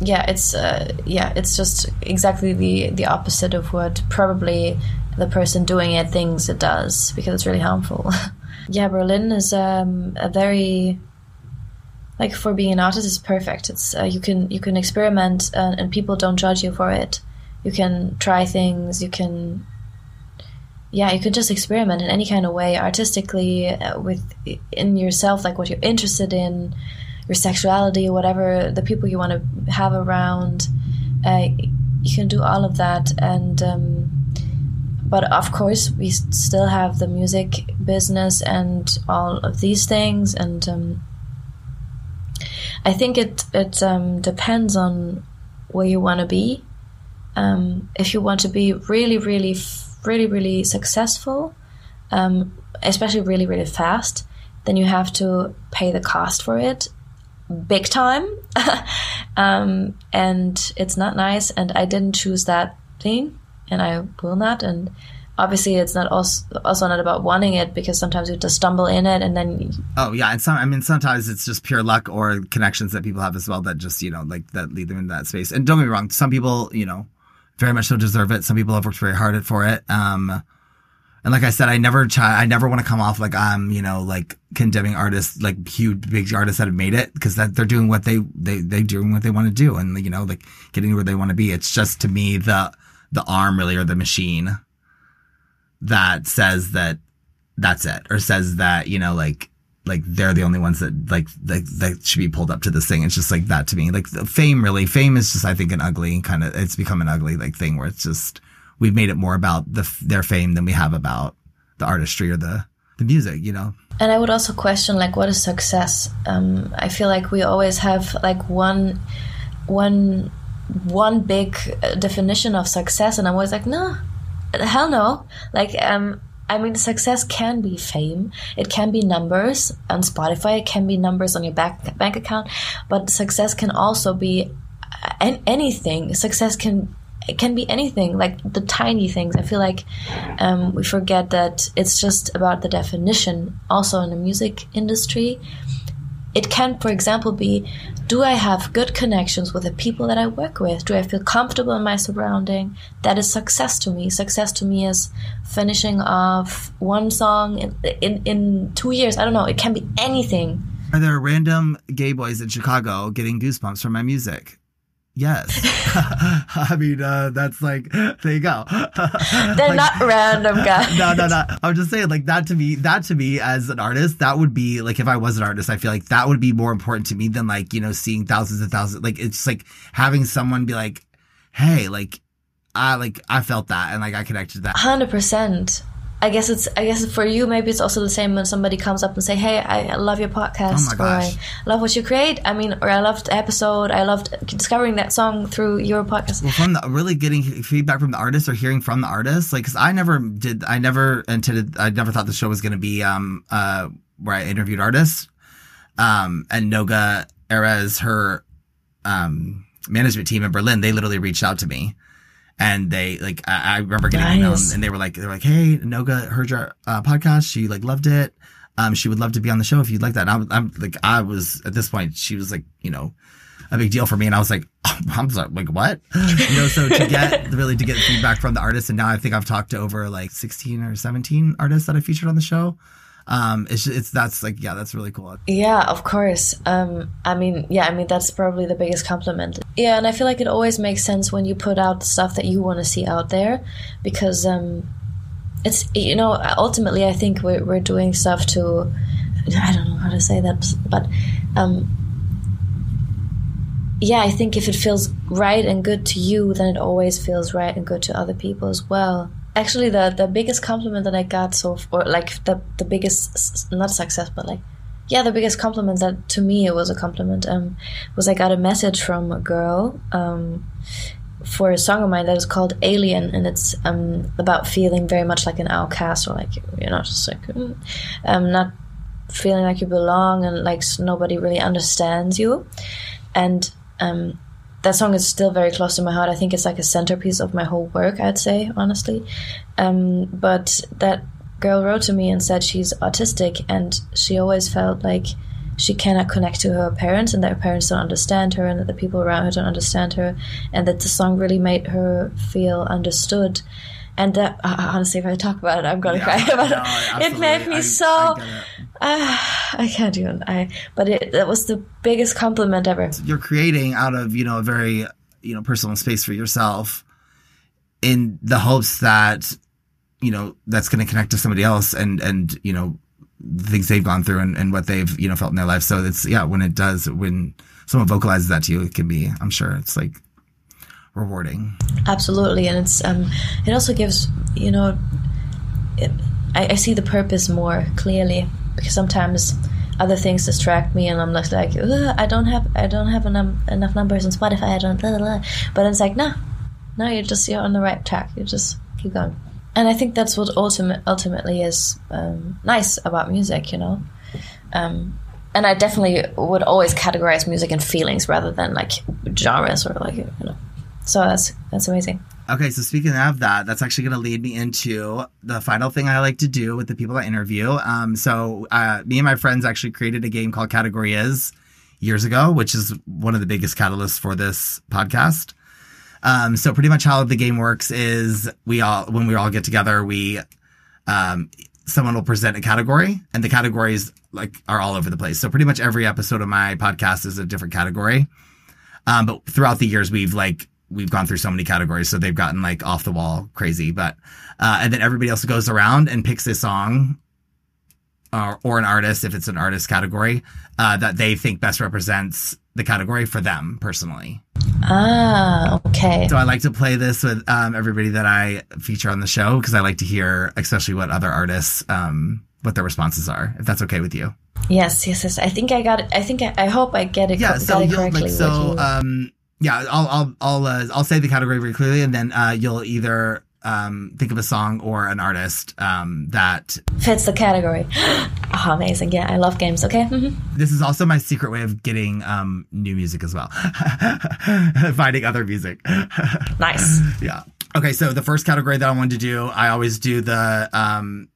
yeah, it's uh yeah, it's just exactly the the opposite of what probably the person doing it thinks it does because it's really harmful. yeah, Berlin is um a very like for being an artist is perfect. It's uh, you can you can experiment uh, and people don't judge you for it. You can try things, you can yeah, you can just experiment in any kind of way, artistically, uh, with in yourself, like what you're interested in, your sexuality, whatever the people you want to have around. Uh, you can do all of that, and um, but of course, we still have the music business and all of these things, and um, I think it it um, depends on where you want to be. Um, if you want to be really, really, really, really successful, um, especially really, really fast, then you have to pay the cost for it big time. um, and it's not nice. And I didn't choose that thing, and I will not. And obviously, it's not also, also not about wanting it because sometimes you just stumble in it and then oh yeah. And some, I mean, sometimes it's just pure luck or connections that people have as well that just, you know, like that lead them in that space. And don't get me wrong. Some people, you know, very much so deserve it. Some people have worked very hard for it. Um, and like I said, I never try, I never want to come off like I'm, you know, like condemning artists, like huge, big artists that have made it because that they're doing what they, they, they doing what they want to do and, you know, like getting where they want to be. It's just to me, the, the arm really or the machine that says that that's it or says that, you know, like, like they're the only ones that like that, that should be pulled up to this thing. It's just like that to me. Like fame really, fame is just I think an ugly kind of. It's become an ugly like thing where it's just we've made it more about the their fame than we have about the artistry or the the music. You know. And I would also question like what is success? Um, I feel like we always have like one one one big uh, definition of success, and I'm always like, no, hell no. Like, um, I mean, success can be fame. It can be numbers on Spotify. It can be numbers on your back, bank account. But success can also be uh, an- anything. Success can it can be anything, like the tiny things. I feel like um, we forget that it's just about the definition. Also in the music industry, it can, for example, be do I have good connections with the people that I work with? Do I feel comfortable in my surrounding? That is success to me. Success to me is finishing off one song in, in, in two years. I don't know. It can be anything. Are there random gay boys in Chicago getting goosebumps from my music? Yes. I mean, uh, that's like, there you go. They're like, not random guys. no, no, no. I'm just saying, like, that to me, that to me as an artist, that would be, like, if I was an artist, I feel like that would be more important to me than, like, you know, seeing thousands and thousands. Like, it's like having someone be like, hey, like, I, like, I felt that and, like, I connected to that. 100%. I guess it's I guess for you maybe it's also the same when somebody comes up and say, "Hey, I love your podcast," oh or "I love what you create." I mean, or I loved the episode. I loved discovering that song through your podcast. Well, from the, really getting feedback from the artist or hearing from the artist, like because I never did, I never intended, I never thought the show was going to be um uh where I interviewed artists, um and Noga Erez, her um management team in Berlin, they literally reached out to me and they like I, I remember getting nice. emails and they were like they're like hey Noga heard your uh, podcast. She like loved it. Um she would love to be on the show if you'd like that. And I, am like I was at this point she was like you know a big deal for me. And I was like oh, I'm sorry, like what? You know so to get really to get feedback from the artists and now I think I've talked to over like 16 or 17 artists that I featured on the show um it's it's that's like yeah that's really cool. Yeah of course. Um i mean yeah i mean that's probably the biggest compliment. Yeah and i feel like it always makes sense when you put out stuff that you want to see out there because um it's you know ultimately i think we're, we're doing stuff to i don't know how to say that but um yeah, I think if it feels right and good to you, then it always feels right and good to other people as well actually the the biggest compliment that I got so or like the the biggest not success but like yeah the biggest compliment that to me it was a compliment um was I got a message from a girl um for a song of mine that is called Alien and it's um about feeling very much like an outcast or like you know just like mm, um not feeling like you belong and like nobody really understands you. And um that song is still very close to my heart. I think it's like a centerpiece of my whole work, I'd say, honestly. Um, but that girl wrote to me and said she's autistic and she always felt like she cannot connect to her parents and that her parents don't understand her and that the people around her don't understand her and that the song really made her feel understood and that uh, honestly if i talk about it i'm gonna yeah, cry about no, it it made me I, so I, uh, I can't even i but it that was the biggest compliment ever. You're creating out of you know a very you know personal space for yourself in the hopes that you know that's going to connect to somebody else and and you know the things they've gone through and, and what they've you know felt in their life. So it's yeah when it does when someone vocalizes that to you it can be i'm sure it's like rewarding. Absolutely, and it's um, it also gives you know, it, I, I see the purpose more clearly because sometimes other things distract me and I'm just like I don't have I don't have enough, enough numbers on Spotify I don't blah, blah, but it's like no no you're just you're on the right track you just keep going. And I think that's what ultimate ultimately is um, nice about music you know? Um, and I definitely would always categorize music in feelings rather than like genres or like you know so that's that's amazing. Okay, so speaking of that, that's actually going to lead me into the final thing I like to do with the people I interview. Um, so uh, me and my friends actually created a game called Category Is years ago, which is one of the biggest catalysts for this podcast. Um, so pretty much how the game works is we all when we all get together, we um, someone will present a category, and the categories like are all over the place. So pretty much every episode of my podcast is a different category. Um, but throughout the years, we've like we've gone through so many categories, so they've gotten like off the wall crazy. But uh, and then everybody else goes around and picks a song or, or an artist, if it's an artist category, uh, that they think best represents the category for them personally. Ah, okay. So I like to play this with um, everybody that I feature on the show because I like to hear, especially what other artists, um, what their responses are. If that's okay with you. Yes, yes, yes. I think I got it. I think I, I hope I get it. Yeah, so correctly. Like, so, um, yeah, I'll I'll I'll uh, I'll say the category very clearly, and then uh, you'll either um, think of a song or an artist um, that fits the category. oh, amazing! Yeah, I love games. Okay. Mm-hmm. This is also my secret way of getting um, new music as well, finding other music. nice. Yeah. Okay, so the first category that I wanted to do, I always do the um,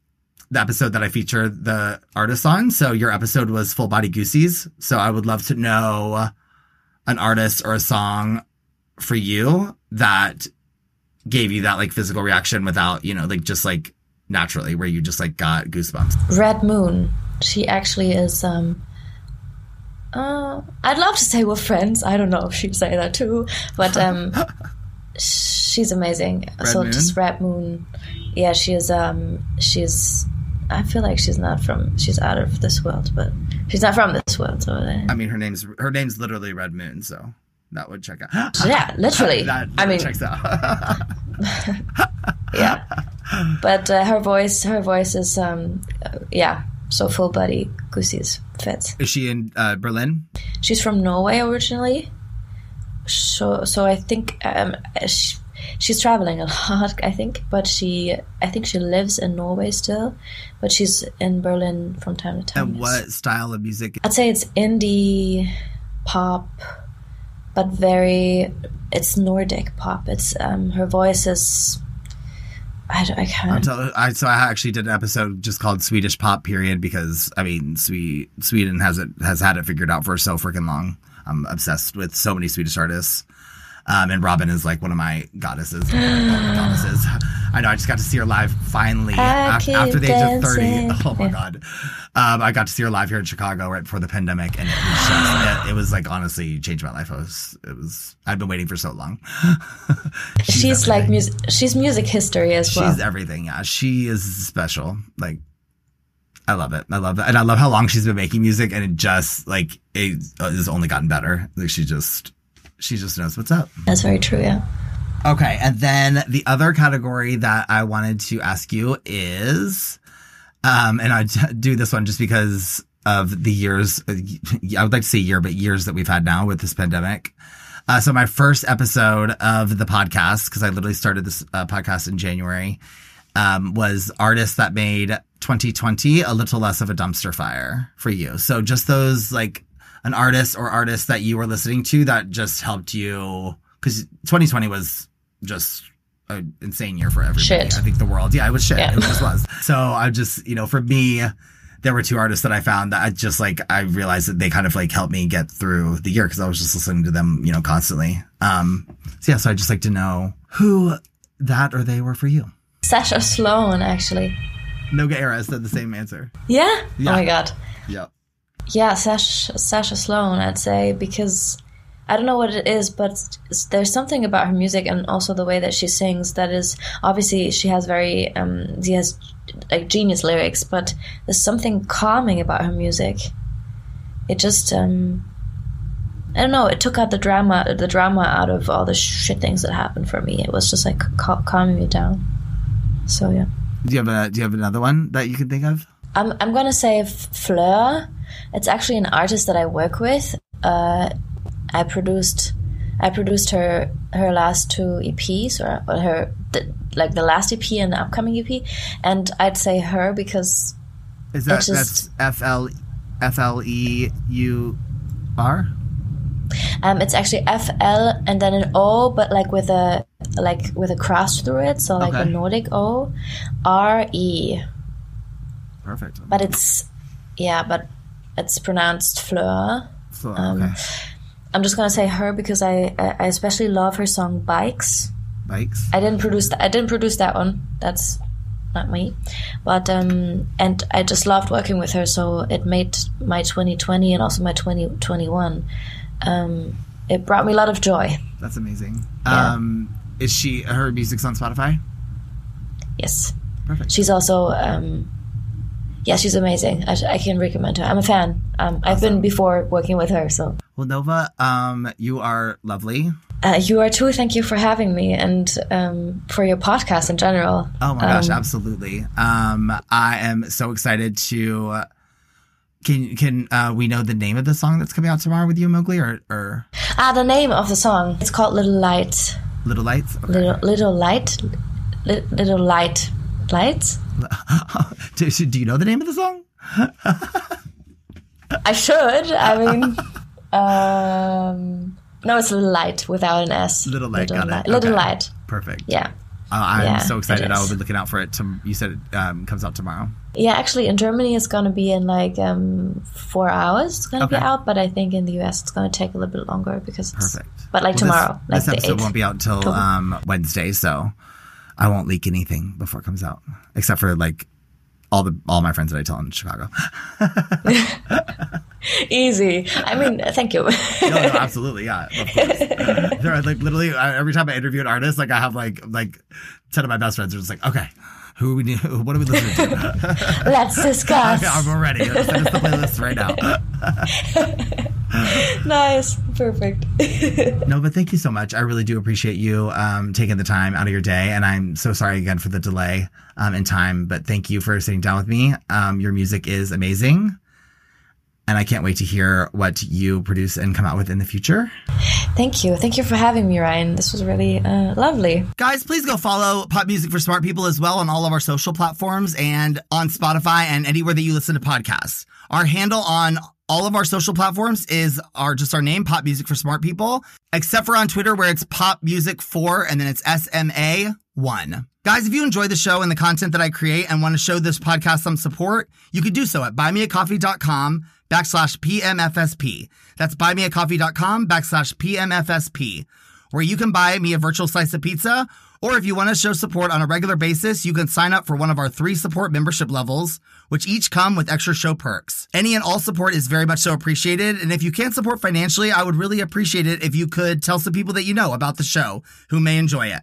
the episode that I feature the artist on. So your episode was Full Body Goosies. So I would love to know an artist or a song for you that gave you that like physical reaction without, you know, like just like naturally where you just like got goosebumps. Red Moon. She actually is um uh, I'd love to say we're friends. I don't know if she'd say that too, but um, she's amazing. Red so Moon? just Red Moon. Yeah, she is. Um, she's. I feel like she's not from. She's out of this world, but she's not from this world. So uh, I mean, her name's her name's literally Red Moon, so that would check out. yeah, literally. that I mean, checks out. yeah. But uh, her voice, her voice is, um, yeah. So full body goosies fits. Is she in uh, Berlin? She's from Norway originally, so so I think um, she, she's traveling a lot. I think, but she I think she lives in Norway still, but she's in Berlin from time to time. And what style of music? I'd say it's indie pop, but very it's Nordic pop. It's um, her voice is. I, don't- I can't. So I so I actually did an episode just called Swedish Pop Period because I mean Swe- Sweden has it has had it figured out for so freaking long. I'm obsessed with so many Swedish artists. Um, and Robyn is like one of my goddesses, goddesses. I know. I just got to see her live finally af- after the age of thirty. Oh my Yeah. god! Um, I got to see her live here in Chicago right before the pandemic, and it was just it, it was like honestly changed my life. I was it was I've been waiting for so long. she's like music. She's music history as well. She's everything. Yeah, she is special. Like, I love it. I love it, and I love how long she's been making music, and it just like it has only gotten better. Like she just, she just knows what's up. That's very true. Yeah. Okay, and then the other category that I wanted to ask you is, um, and I do this one just because of the years. I would like to say year, but years that we've had now with this pandemic. Uh, so my first episode of the podcast, because I literally started this uh, podcast in January, um, was artists that made 2020 a little less of a dumpster fire for you. So just those like an artist or artists that you were listening to that just helped you because 2020 was just an insane year for everybody. Shit. I think the world, yeah, it was shit. Yeah. It just was. So I just, you know, for me, there were two artists that I found that I just like, I realized that they kind of like helped me get through the year because I was just listening to them, you know, constantly. Um, so yeah, so I just like to know who that or they were for you. Sasha Sloan, actually. Noga Erez said the same answer. Yeah? Yeah. Oh my god. Yeah. Yeah, Sasha, Sasha Sloan, I'd say, because I don't know what it is, but there's something about her music and also the way that she sings that is obviously she has very um, she has like genius lyrics, but there's something calming about her music. It just um, I don't know. It took out the drama, the drama out of all the shit things that happened for me. It was just like cal- calming me down. So yeah. Do you have a Do you have another one that you can think of? I'm I'm gonna say Fleur. It's actually an artist that I work with. Uh, I produced I produced her her last two EPs or, or her the, like the last EP and the upcoming EP, and I'd say her because Is that It's just- that's F L F L E U R? um, it's actually F L and then an O, but like with a like with a cross through it, so like a Nordic O, R E. Perfect. But it's yeah, but it's pronounced Fleur. So, um, okay. I'm just gonna say her because I I especially love her song Bikes. Bikes. I didn't produce that. I didn't produce that one. That's not me. But um, and I just loved working with her. So it made my 2020 and also my 2021. Um, it brought me a lot of joy. That's amazing. Yeah. Um, is she her music's on Spotify? Yes, Perfect. she's also um, yeah, she's amazing. I, I can recommend her. I'm a fan. Um, I've been before working with her. So Well, Nova, um, you are lovely. uh, you are too. Thank you for having me and um, for your podcast in general. Oh my gosh, Um, absolutely. Um, I am so excited to. Uh, can can uh, we know the name of the song that's coming out tomorrow with you, Mowgli, or or Ah, the name of the song. It's called Little Light. Little Lights? Okay. Little little light, li- little light, lights. do, do you know the name of the song? I should. I mean, um, no, it's little light without an S. Little Light, got it. Little Okay. light. Perfect. Yeah. I'm Yeah, so excited. I will be looking out for it. To, you said it um, comes out tomorrow. Yeah, actually, in Germany it's gonna be in like um, four hours. It's gonna be out, but I think in the US it's gonna take a little bit longer because it's, Perfect. But like Well, tomorrow, this, like this the episode 8th. won't be out till um, Wednesday, so I won't leak anything before it comes out, except for like all the all my friends that I tell in Chicago. Easy. I mean, thank you. no, no, absolutely, yeah, of course. there are like literally uh, every time I interview an artist, like I have like like ten of my best friends are just like, okay, who are we what are we listening to? Let's discuss. I'm ready. Send us the playlist right now. nice. Perfect. No, but thank you so much. I really do appreciate you um, taking the time out of your day, and I'm so sorry again for the delay um, in time. But thank you for sitting down with me. Um, your music is amazing, and I can't wait to hear what you produce and come out with in the future. Thank you. Thank you for having me, Ryan. This was really uh, lovely. Guys, please go follow Pop Music for Smart People as well on all of our social platforms and on Spotify and anywhere that you listen to podcasts. Our handle on all of our social platforms is our just our name, Pop Music for Smart People, except for on Twitter where it's Pop Music 4 and then it's SMA 1. Guys, if you enjoy the show and the content that I create and want to show this podcast some support, you can do so at buymeacoffee.com backslash PMFSP. That's buymeacoffee.com backslash PMFSP, where you can buy me a virtual slice of pizza. Or if you want to show support on a regular basis, you can sign up for one of our three support membership levels, which each come with extra show perks. Any and all support is very much so appreciated. And if you can't support financially, I would really appreciate it if you could tell some people that you know about the show who may enjoy it.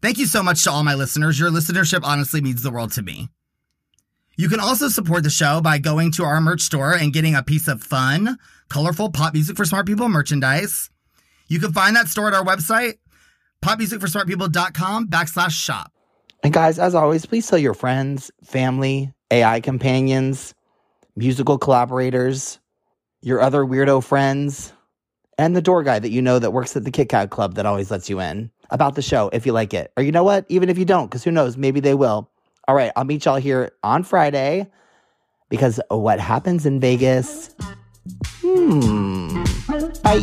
Thank you so much to all my listeners. Your listenership honestly means the world to me. You can also support the show by going to our merch store and getting a piece of fun, colorful pop music for smart people merchandise. You can find that store at our website, popmusicforsmartpeople.com backslash shop. And guys, as always, please tell your friends, family, AI companions, musical collaborators, your other weirdo friends, and the door guy that you know that works at the Kit Kat Club that always lets you in about the show if you like it. Or you know what? Even if you don't, because who knows? Maybe they will. All right, I'll meet y'all here on Friday because what happens in Vegas? Hmm. Bye.